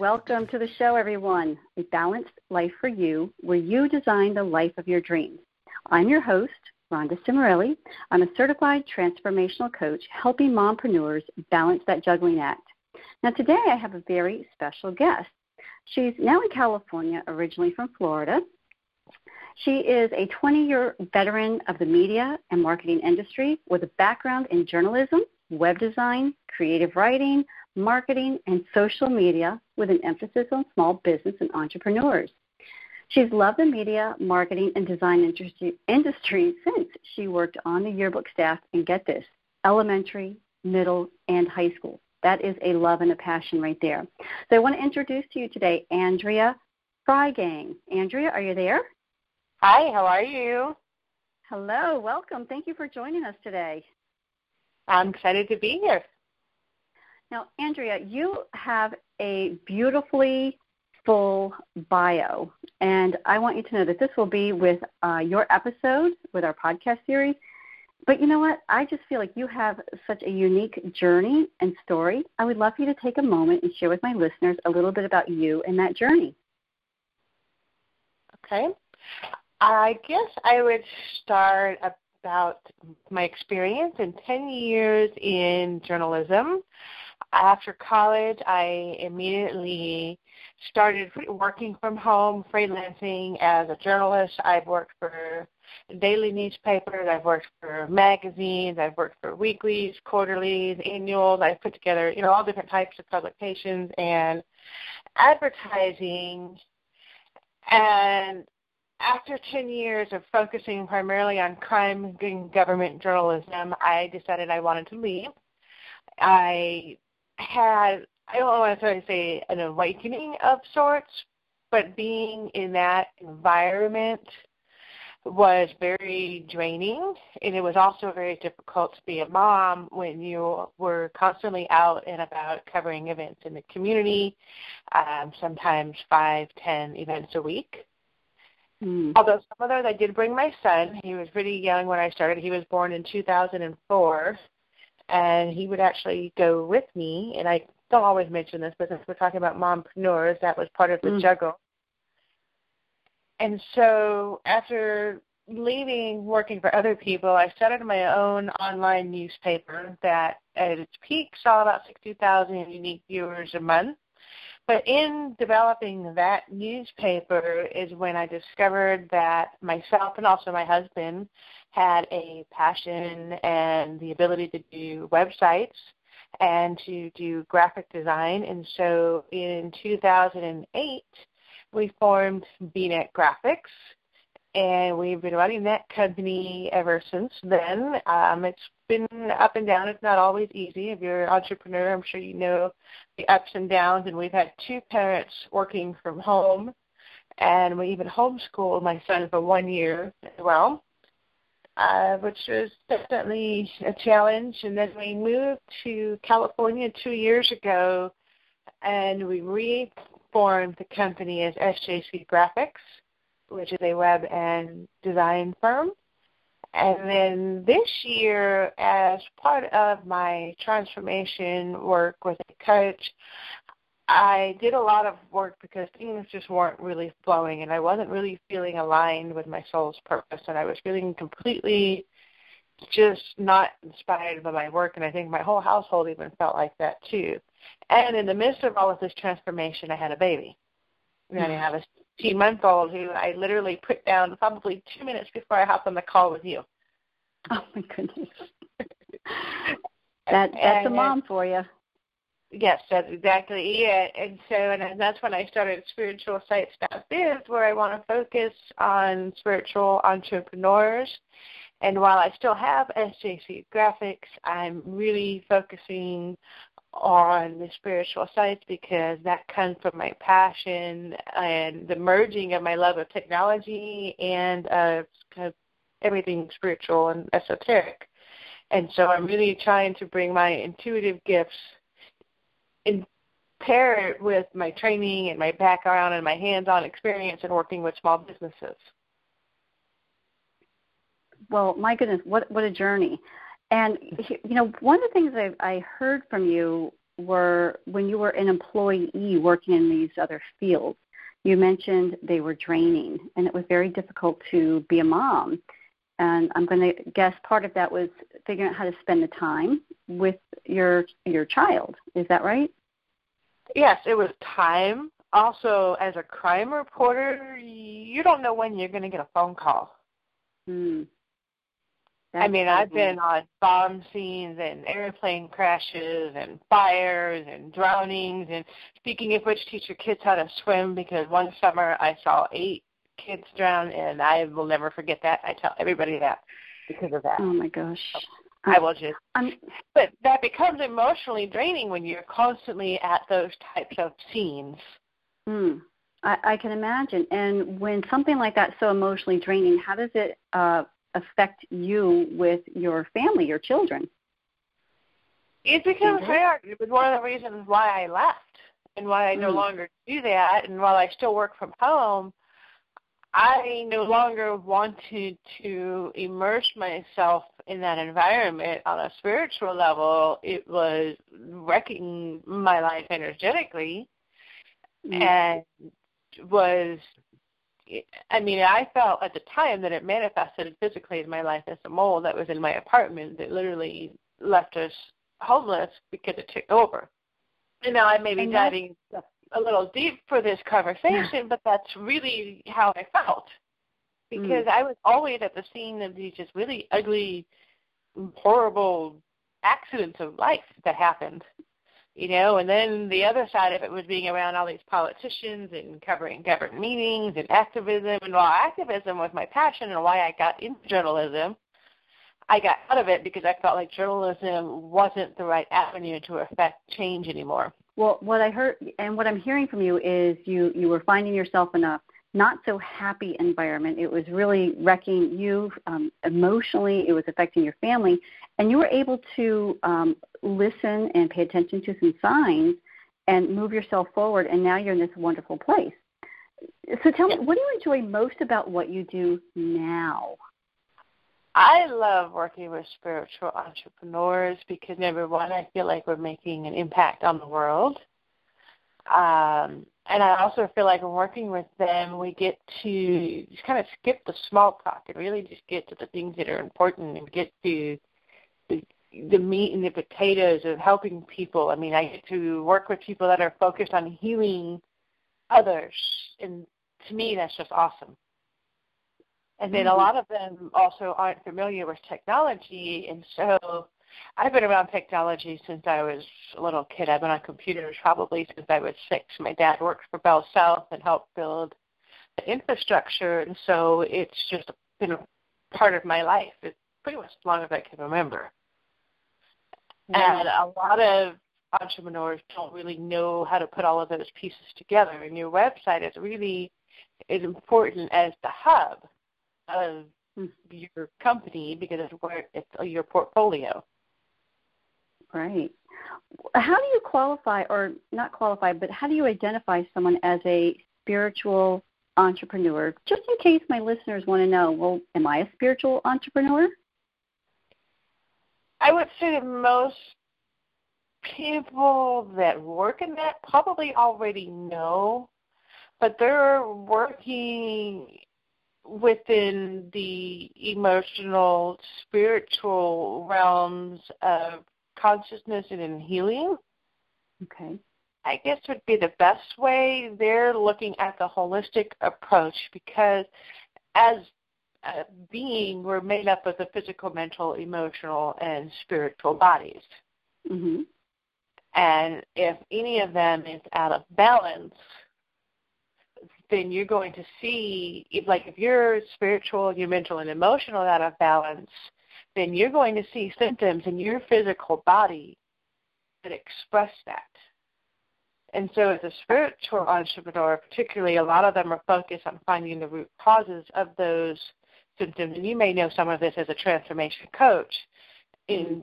Welcome to the show, everyone. A balanced life for you, where you design the life of your dreams. I'm your host, Rhonda Cimarelli. I'm a certified transformational coach helping mompreneurs balance that juggling act. Now, today I have a very special guest. She's now in California, originally from Florida. She is a 20 year veteran of the media and marketing industry with a background in journalism, web design, creative writing, marketing, and social media with an emphasis on small business and entrepreneurs. She's loved the media, marketing, and design industry since she worked on the yearbook staff and get this, elementary, middle, and high school. That is a love and a passion right there. So I want to introduce to you today Andrea Freygang. Andrea, are you there? Hi, how are you? Hello, welcome. Thank you for joining us today. I'm excited to be here. Now, Andrea, you have a beautifully full bio, and I want you to know that this will be with uh, your episode with our podcast series. But you know what? I just feel like you have such a unique journey and story. I would love for you to take a moment and share with my listeners a little bit about you and that journey. Okay. I guess I would start about my experience in 10 years in journalism after college, I immediately started working from home, freelancing as a journalist. I've worked for daily newspapers, I've worked for magazines, I've worked for weeklies, quarterlies, annuals. I've put together, you know, all different types of publications and advertising. And after 10 years of focusing primarily on crime and government journalism, I decided I wanted to leave. I had I don't want to say an awakening of sorts, but being in that environment was very draining and it was also very difficult to be a mom when you were constantly out and about covering events in the community um, sometimes five ten events a week. Mm. although some of those i did bring my son he was pretty young when i started. He was born in 2004 and he would actually go with me. And I don't always mention this, but since we're talking about mompreneurs, that was part of the mm. juggle. And so after leaving working for other people, I started my own online newspaper that at its peak saw about 60,000 unique viewers a month. But in developing that newspaper is when I discovered that myself and also my husband had a passion and the ability to do websites and to do graphic design. And so in 2008, we formed BNet Graphics, and we've been running that company ever since then. Um, it's been up and down. It's not always easy. If you're an entrepreneur, I'm sure you know the ups and downs. And we've had two parents working from home, and we even homeschooled my son for one year as well uh, which was definitely a challenge. And then we moved to California two years ago, and we reformed the company as SJC Graphics, which is a web and design firm. And then this year, as part of my transformation work with a coach, I did a lot of work because things just weren't really flowing and I wasn't really feeling aligned with my soul's purpose and I was feeling completely just not inspired by my work and I think my whole household even felt like that too. And in the midst of all of this transformation I had a baby. And I mm. have a 15 month old who I literally put down probably two minutes before I hopped on the call with you. Oh my goodness. that that's and, a mom for you. Yes, that's exactly it. And so, and that's when I started Spiritual Sites Biz, where I want to focus on spiritual entrepreneurs. And while I still have SJC Graphics, I'm really focusing on the spiritual sites because that comes from my passion and the merging of my love of technology and uh, kind of everything spiritual and esoteric. And so I'm really trying to bring my intuitive gifts and pair it with my training and my background and my hands-on experience in working with small businesses. Well, my goodness, what what a journey! And you know, one of the things I, I heard from you were when you were an employee working in these other fields. You mentioned they were draining, and it was very difficult to be a mom. And I'm going to guess part of that was figuring out how to spend the time with your your child. Is that right? Yes, it was time. Also, as a crime reporter, you don't know when you're going to get a phone call. Hmm. Hmm. I mean, I've been on bomb scenes and airplane crashes and fires and drownings. And speaking of which, teach your kids how to swim because one summer I saw eight kids drown, and I will never forget that. I tell everybody that because of that. Oh my gosh. I will just. I'm, but that becomes emotionally draining when you're constantly at those types of scenes. Hmm. I, I can imagine. And when something like that's so emotionally draining, how does it uh, affect you with your family, your children? It becomes mm-hmm. hard. It was one of the reasons why I left and why I no mm. longer do that. And while I still work from home, I no longer wanted to immerse myself in that environment on a spiritual level. It was wrecking my life energetically mm. and was I mean, I felt at the time that it manifested physically in my life as a mole that was in my apartment that literally left us homeless because it took over. And now I may be diving a little deep for this conversation, but that's really how I felt. Because mm. I was always at the scene of these just really ugly, horrible accidents of life that happened you know, and then the other side of it was being around all these politicians and covering government meetings and activism. And while activism was my passion and why I got into journalism, I got out of it because I felt like journalism wasn't the right avenue to affect change anymore. Well, what I heard and what I'm hearing from you is you you were finding yourself a not so happy environment. It was really wrecking you um, emotionally. It was affecting your family, and you were able to um, listen and pay attention to some signs and move yourself forward. And now you're in this wonderful place. So tell me, what do you enjoy most about what you do now? I love working with spiritual entrepreneurs because number one, I feel like we're making an impact on the world. Um, and I also feel like when working with them, we get to just kind of skip the small talk and really just get to the things that are important and get to the, the meat and the potatoes of helping people. I mean, I get to work with people that are focused on healing others, and to me, that's just awesome. And then mm-hmm. a lot of them also aren't familiar with technology, and so I've been around technology since I was a little kid. I've been on computers probably since I was six. My dad worked for Bell South and helped build the infrastructure, and so it's just been a part of my life. It's pretty much as long as I can remember. And a lot of entrepreneurs don't really know how to put all of those pieces together. And your website is really as important as the hub of hmm. your company because it's where it's your portfolio. Right. How do you qualify, or not qualify, but how do you identify someone as a spiritual entrepreneur? Just in case my listeners want to know, well, am I a spiritual entrepreneur? I would say that most people that work in that probably already know, but they're working within the emotional, spiritual realms of consciousness and in healing. Okay. I guess would be the best way. They're looking at the holistic approach because as a being, we're made up of the physical, mental, emotional, and spiritual bodies. Mm-hmm. And if any of them is out of balance, then you're going to see, if, like if you're spiritual, your mental, and emotional out of balance, then you're going to see symptoms in your physical body that express that. And so, as a spiritual entrepreneur, particularly, a lot of them are focused on finding the root causes of those symptoms. And you may know some of this as a transformation coach in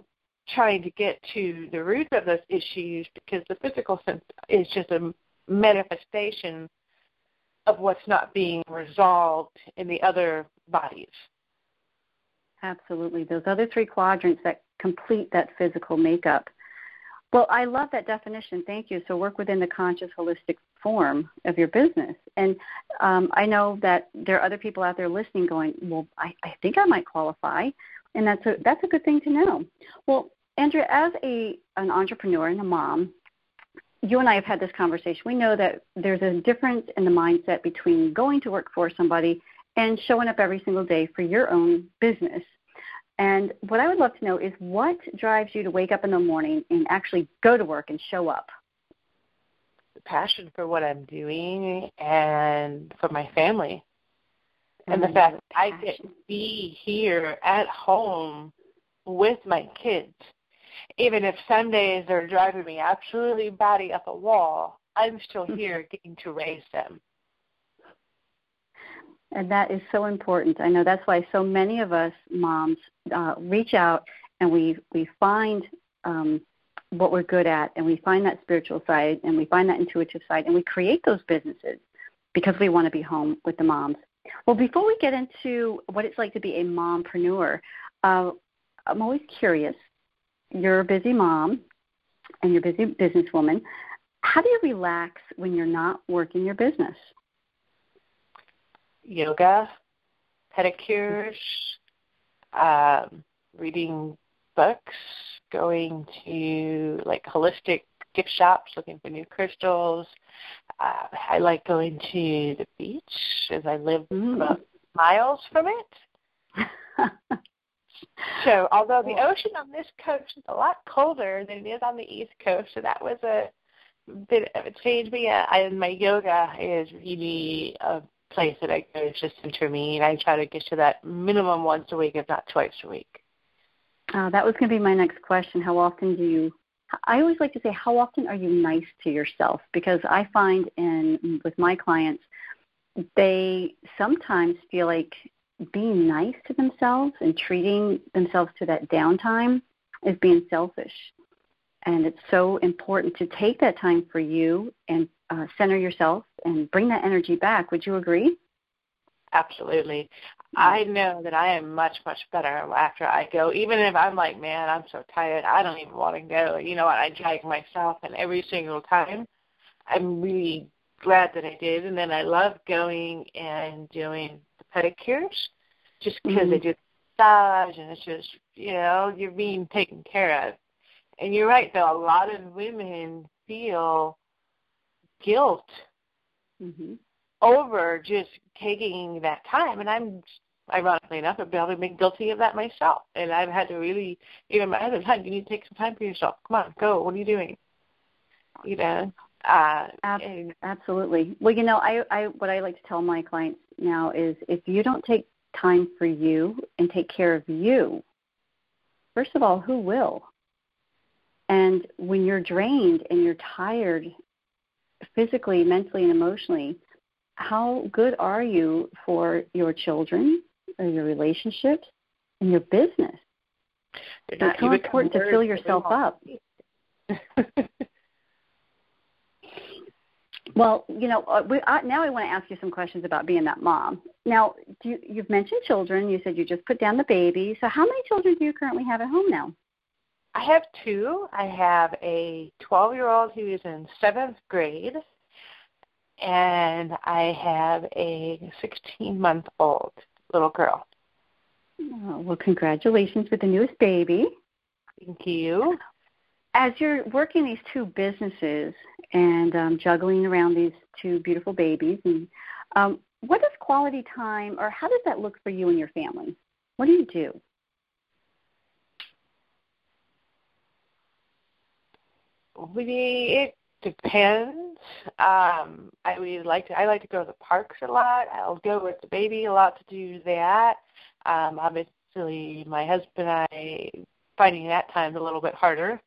trying to get to the root of those issues because the physical is just a manifestation of what's not being resolved in the other bodies. Absolutely. Those other three quadrants that complete that physical makeup. Well, I love that definition. Thank you. So work within the conscious, holistic form of your business. And um, I know that there are other people out there listening, going, "Well, I, I think I might qualify," and that's a that's a good thing to know. Well, Andrea, as a an entrepreneur and a mom, you and I have had this conversation. We know that there's a difference in the mindset between going to work for somebody and showing up every single day for your own business. And what I would love to know is what drives you to wake up in the morning and actually go to work and show up? The passion for what I'm doing and for my family. And the mm, fact that I get to be here at home with my kids. Even if some days they're driving me absolutely batty up a wall, I'm still mm-hmm. here getting to raise them. And that is so important. I know that's why so many of us moms uh, reach out and we we find um, what we're good at, and we find that spiritual side, and we find that intuitive side, and we create those businesses because we want to be home with the moms. Well, before we get into what it's like to be a mompreneur, uh, I'm always curious. You're a busy mom, and you're a busy businesswoman. How do you relax when you're not working your business? Yoga, pedicures, um, reading books, going to like holistic gift shops looking for new crystals. Uh, I like going to the beach as I live mm. about miles from it. so, although the ocean on this coast is a lot colder than it is on the east coast, so that was a bit of a change. But yeah, I, my yoga is really a place that I go just me, I try to get to that minimum once a week, if not twice a week. Uh, that was going to be my next question. How often do you? I always like to say, how often are you nice to yourself? Because I find in with my clients, they sometimes feel like being nice to themselves and treating themselves to that downtime is being selfish. And it's so important to take that time for you and uh, center yourself and bring that energy back. Would you agree? Absolutely. I know that I am much, much better after I go. Even if I'm like, man, I'm so tired, I don't even want to go. You know what? I drag myself, and every single time, I'm really glad that I did. And then I love going and doing the pedicures, just because mm-hmm. they do the massage, and it's just, you know, you're being taken care of. And you're right, though. A lot of women feel guilt mm-hmm. over just taking that time. And I'm, ironically enough, I've probably been guilty of that myself. And I've had to really, even my husband, honey, you need to take some time for yourself. Come on, go. What are you doing? You know. Uh, and, Absolutely. Well, you know, I, I what I like to tell my clients now is if you don't take time for you and take care of you, first of all, who will? And when you're drained and you're tired physically, mentally, and emotionally, how good are you for your children or your relationships and your business? It's so important to fill yourself up. well, you know, uh, we, uh, now I want to ask you some questions about being that mom. Now, you, you've mentioned children. You said you just put down the baby. So, how many children do you currently have at home now? I have two. I have a 12 year old who is in seventh grade, and I have a 16 month old little girl. Oh, well, congratulations with the newest baby. Thank you. As you're working these two businesses and um, juggling around these two beautiful babies, and um, what does quality time, or how does that look for you and your family? What do you do? We it depends. Um, I we like to I like to go to the parks a lot. I'll go with the baby a lot to do that. Um, obviously, my husband and I finding that time a little bit harder.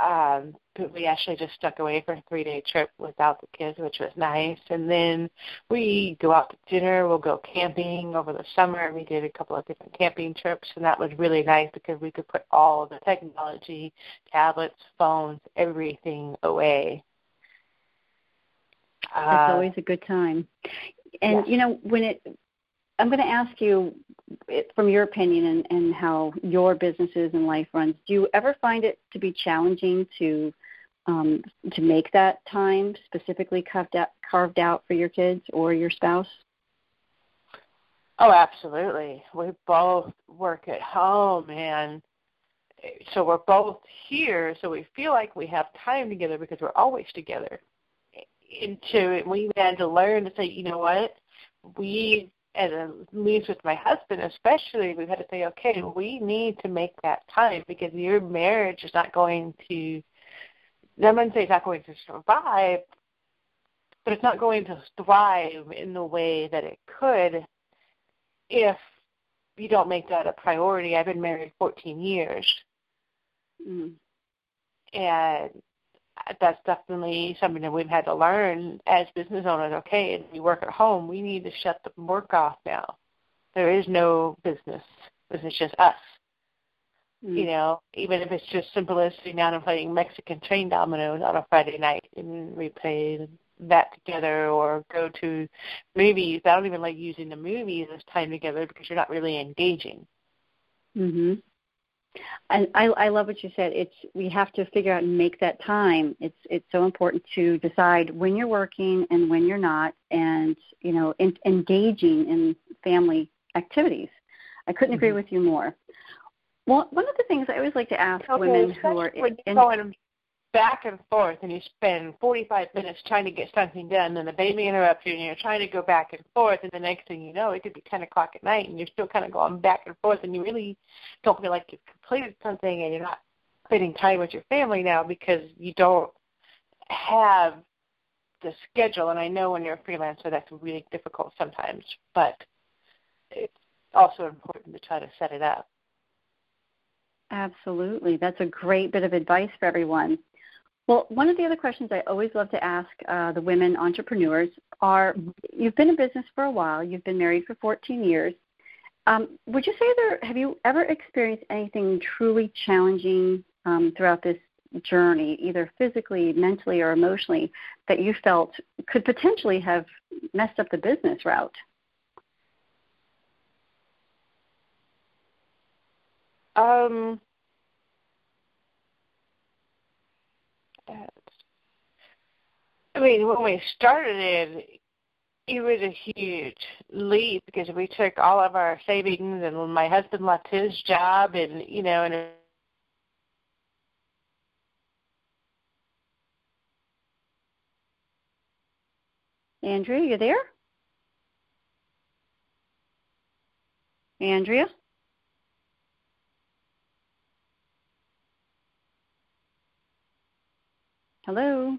Um, but we actually just stuck away for a three day trip without the kids, which was nice. And then we go out to dinner. We'll go camping over the summer. We did a couple of different camping trips, and that was really nice because we could put all the technology, tablets, phones, everything away. It's uh, always a good time. And you know, when it I'm going to ask you it, from your opinion and, and how your businesses and life runs, do you ever find it to be challenging to um, to make that time specifically carved out, carved out for your kids or your spouse? Oh, absolutely. We both work at home, and so we're both here. So we feel like we have time together because we're always together. And Into we had to learn to say, you know what, we and at least with my husband especially, we've had to say, okay, we need to make that time because your marriage is not going to. I'm going to say it's not going to survive, but it's not going to thrive in the way that it could if you don't make that a priority. I've been married 14 years, mm. and that's definitely something that we've had to learn as business owners. Okay, and we work at home. We need to shut the work off now. There is no business. This is just us. Mm. You know, even if it's just simple as sitting down and playing Mexican train dominoes on a Friday night, and we play that together, or go to movies. I don't even like using the movies as time together because you're not really engaging. Mhm. I, I, I love what you said. It's we have to figure out and make that time. It's it's so important to decide when you're working and when you're not, and you know, in, engaging in family activities. I couldn't mm-hmm. agree with you more. Well, one of the things I always like to ask okay, women who are in, in, back and forth and you spend 45 minutes trying to get something done and the baby interrupts you and you're trying to go back and forth and the next thing you know it could be 10 o'clock at night and you're still kind of going back and forth and you really don't feel like you've completed something and you're not spending time with your family now because you don't have the schedule and I know when you're a freelancer that's really difficult sometimes but it's also important to try to set it up. Absolutely. That's a great bit of advice for everyone. Well, one of the other questions I always love to ask uh, the women entrepreneurs are you've been in business for a while, you've been married for 14 years. Um, would you say there have you ever experienced anything truly challenging um, throughout this journey, either physically, mentally, or emotionally, that you felt could potentially have messed up the business route? Um, I mean, when we started it, it was a huge leap because we took all of our savings and my husband left his job and, you know, and Andrea, you there? Andrea? Hello?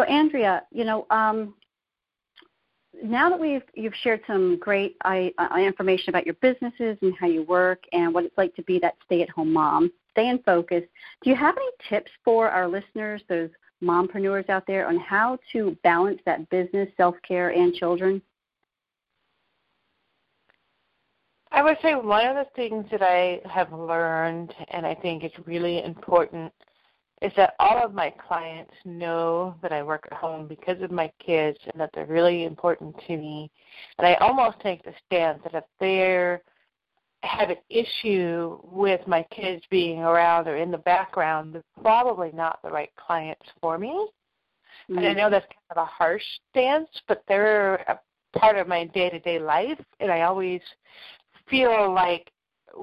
So Andrea, you know, um, now that we've you've shared some great I, uh, information about your businesses and how you work and what it's like to be that stay-at-home mom, stay in focus. Do you have any tips for our listeners, those mompreneurs out there, on how to balance that business, self-care, and children? I would say one of the things that I have learned, and I think is really important, is that all of my clients know that I work at home because of my kids and that they're really important to me. And I almost take the stance that if they're have an issue with my kids being around or in the background, they're probably not the right clients for me. Mm-hmm. And I mm. know that's kind of a harsh stance, but they're a part of my day to day life and I always feel like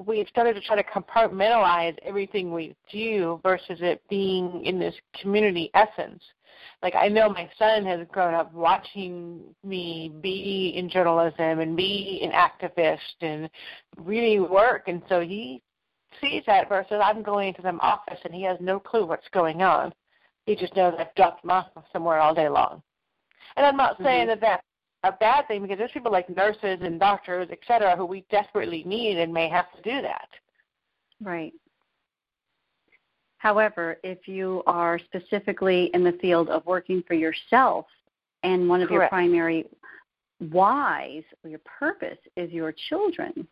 we've started to try to compartmentalize everything we do versus it being in this community essence. Like I know my son has grown up watching me be in journalism and be an activist and really work, and so he sees that versus I'm going to some office and he has no clue what's going on. He just knows I've dropped him off somewhere all day long. And I'm not saying mm-hmm. that that's a bad thing because there's people like nurses and doctors, et cetera, who we desperately need and may have to do that. Right. However, if you are specifically in the field of working for yourself and one of Correct. your primary whys or your purpose is your children,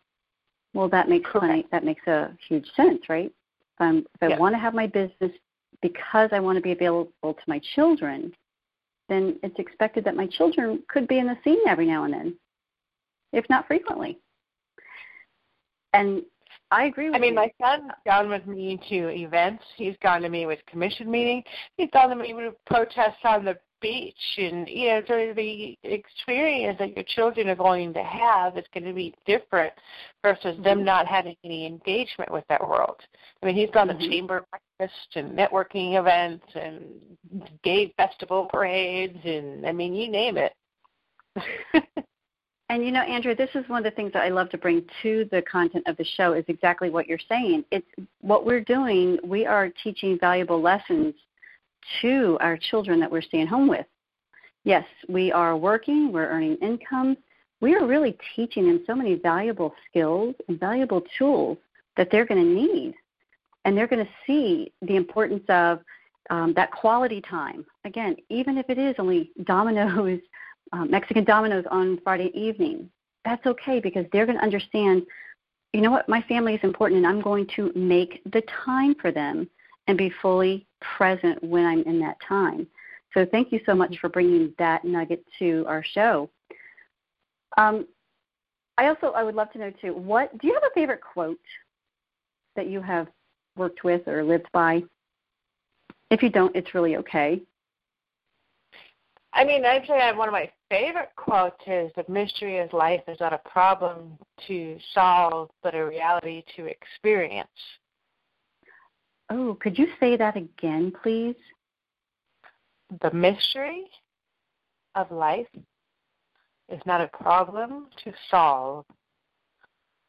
well that makes plenty, that makes a huge sense, right? Um, if I yeah. want to have my business because I want to be available to my children, then it's expected that my children could be in the scene every now and then, if not frequently. And I agree with I mean, you. my son's gone with me to events. He's gone to me with commission meetings. He's gone to me with protests on the beach. And, you know, so the experience that your children are going to have is going to be different versus mm-hmm. them not having any engagement with that world. I mean, he's gone mm-hmm. to chamber breakfast and networking events and gay festival parades and, I mean, you name it. And you know, Andrea, this is one of the things that I love to bring to the content of the show is exactly what you're saying. It's what we're doing, we are teaching valuable lessons to our children that we're staying home with. Yes, we are working, we're earning income. We are really teaching them so many valuable skills and valuable tools that they're going to need. And they're going to see the importance of um, that quality time. Again, even if it is only dominoes, um, Mexican dominoes on Friday evening. That's okay because they're going to understand, you know what, my family is important and I'm going to make the time for them and be fully present when I'm in that time. So thank you so much for bringing that nugget to our show. Um, I also I would love to know too. What do you have a favorite quote that you have worked with or lived by? If you don't, it's really okay. I mean, I'd say one of my favorite quotes is the mystery of life is not a problem to solve, but a reality to experience. Oh, could you say that again, please? The mystery of life is not a problem to solve,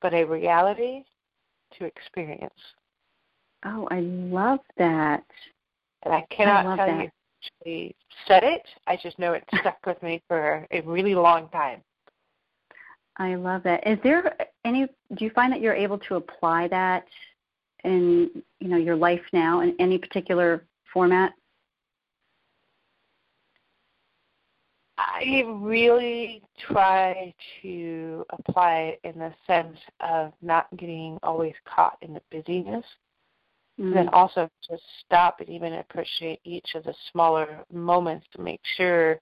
but a reality to experience. Oh, I love that. And I cannot I tell that. you actually said it. I just know it stuck with me for a really long time. I love that. Is there any? Do you find that you're able to apply that in you know your life now in any particular format? I really try to apply it in the sense of not getting always caught in the busyness Mm-hmm. Then also just stop and even appreciate each of the smaller moments to make sure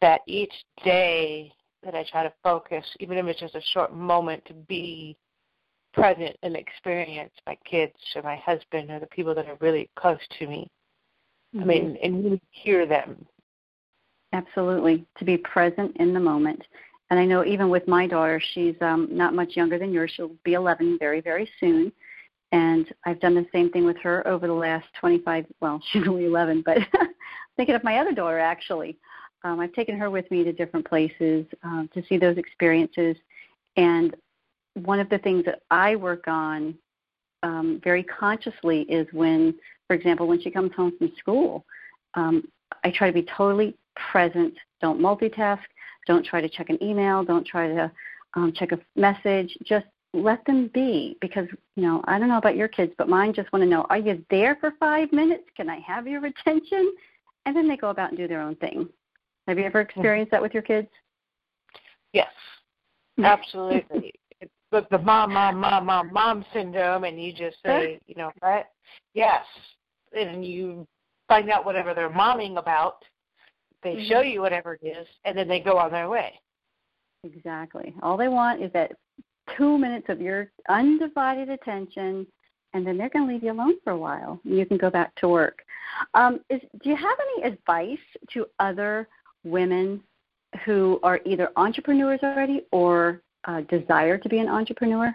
that each day that I try to focus, even if it's just a short moment, to be present and experience my kids or my husband or the people that are really close to me. Mm-hmm. I mean, and really hear them. Absolutely, to be present in the moment. And I know even with my daughter, she's um, not much younger than yours. She'll be 11 very, very soon. And I've done the same thing with her over the last 25, well, she's only 11, but thinking of my other daughter actually. Um, I've taken her with me to different places um, to see those experiences. And one of the things that I work on um, very consciously is when, for example, when she comes home from school, um, I try to be totally present. Don't multitask. Don't try to check an email. Don't try to um, check a message. Just let them be because you know i don't know about your kids but mine just want to know are you there for five minutes can i have your attention and then they go about and do their own thing have you ever experienced that with your kids yes absolutely the, the mom mom mom mom mom syndrome and you just say you know what yes and you find out whatever they're momming about they mm-hmm. show you whatever it is and then they go on their way Exactly. All they want is that two minutes of your undivided attention, and then they're going to leave you alone for a while. And you can go back to work. Um, is, do you have any advice to other women who are either entrepreneurs already or uh, desire to be an entrepreneur?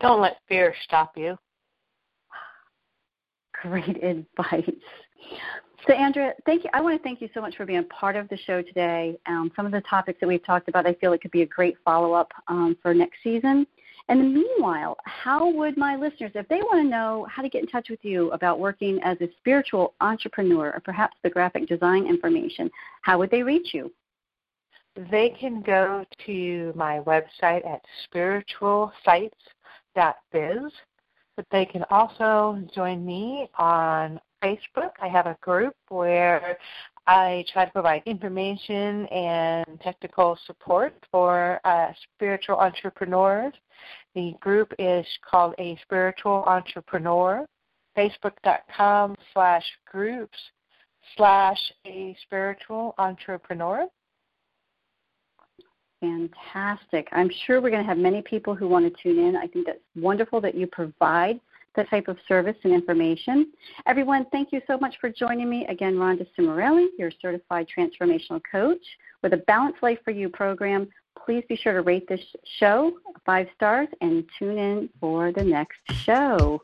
Don't let fear stop you. Great advice. So, Andrea, thank you. I want to thank you so much for being part of the show today. Um, some of the topics that we've talked about, I feel it could be a great follow up um, for next season. And meanwhile, how would my listeners, if they want to know how to get in touch with you about working as a spiritual entrepreneur or perhaps the graphic design information, how would they reach you? They can go to my website at spiritualsites.biz, but they can also join me on Facebook. I have a group where I try to provide information and technical support for uh, spiritual entrepreneurs. The group is called A Spiritual Entrepreneur, facebook.com slash groups slash A Spiritual Entrepreneur. Fantastic. I'm sure we're going to have many people who want to tune in. I think that's wonderful that you provide that type of service and information. Everyone, thank you so much for joining me. Again, Rhonda Cimarelli, your certified transformational coach with a Balanced Life for You program. Please be sure to rate this show five stars and tune in for the next show.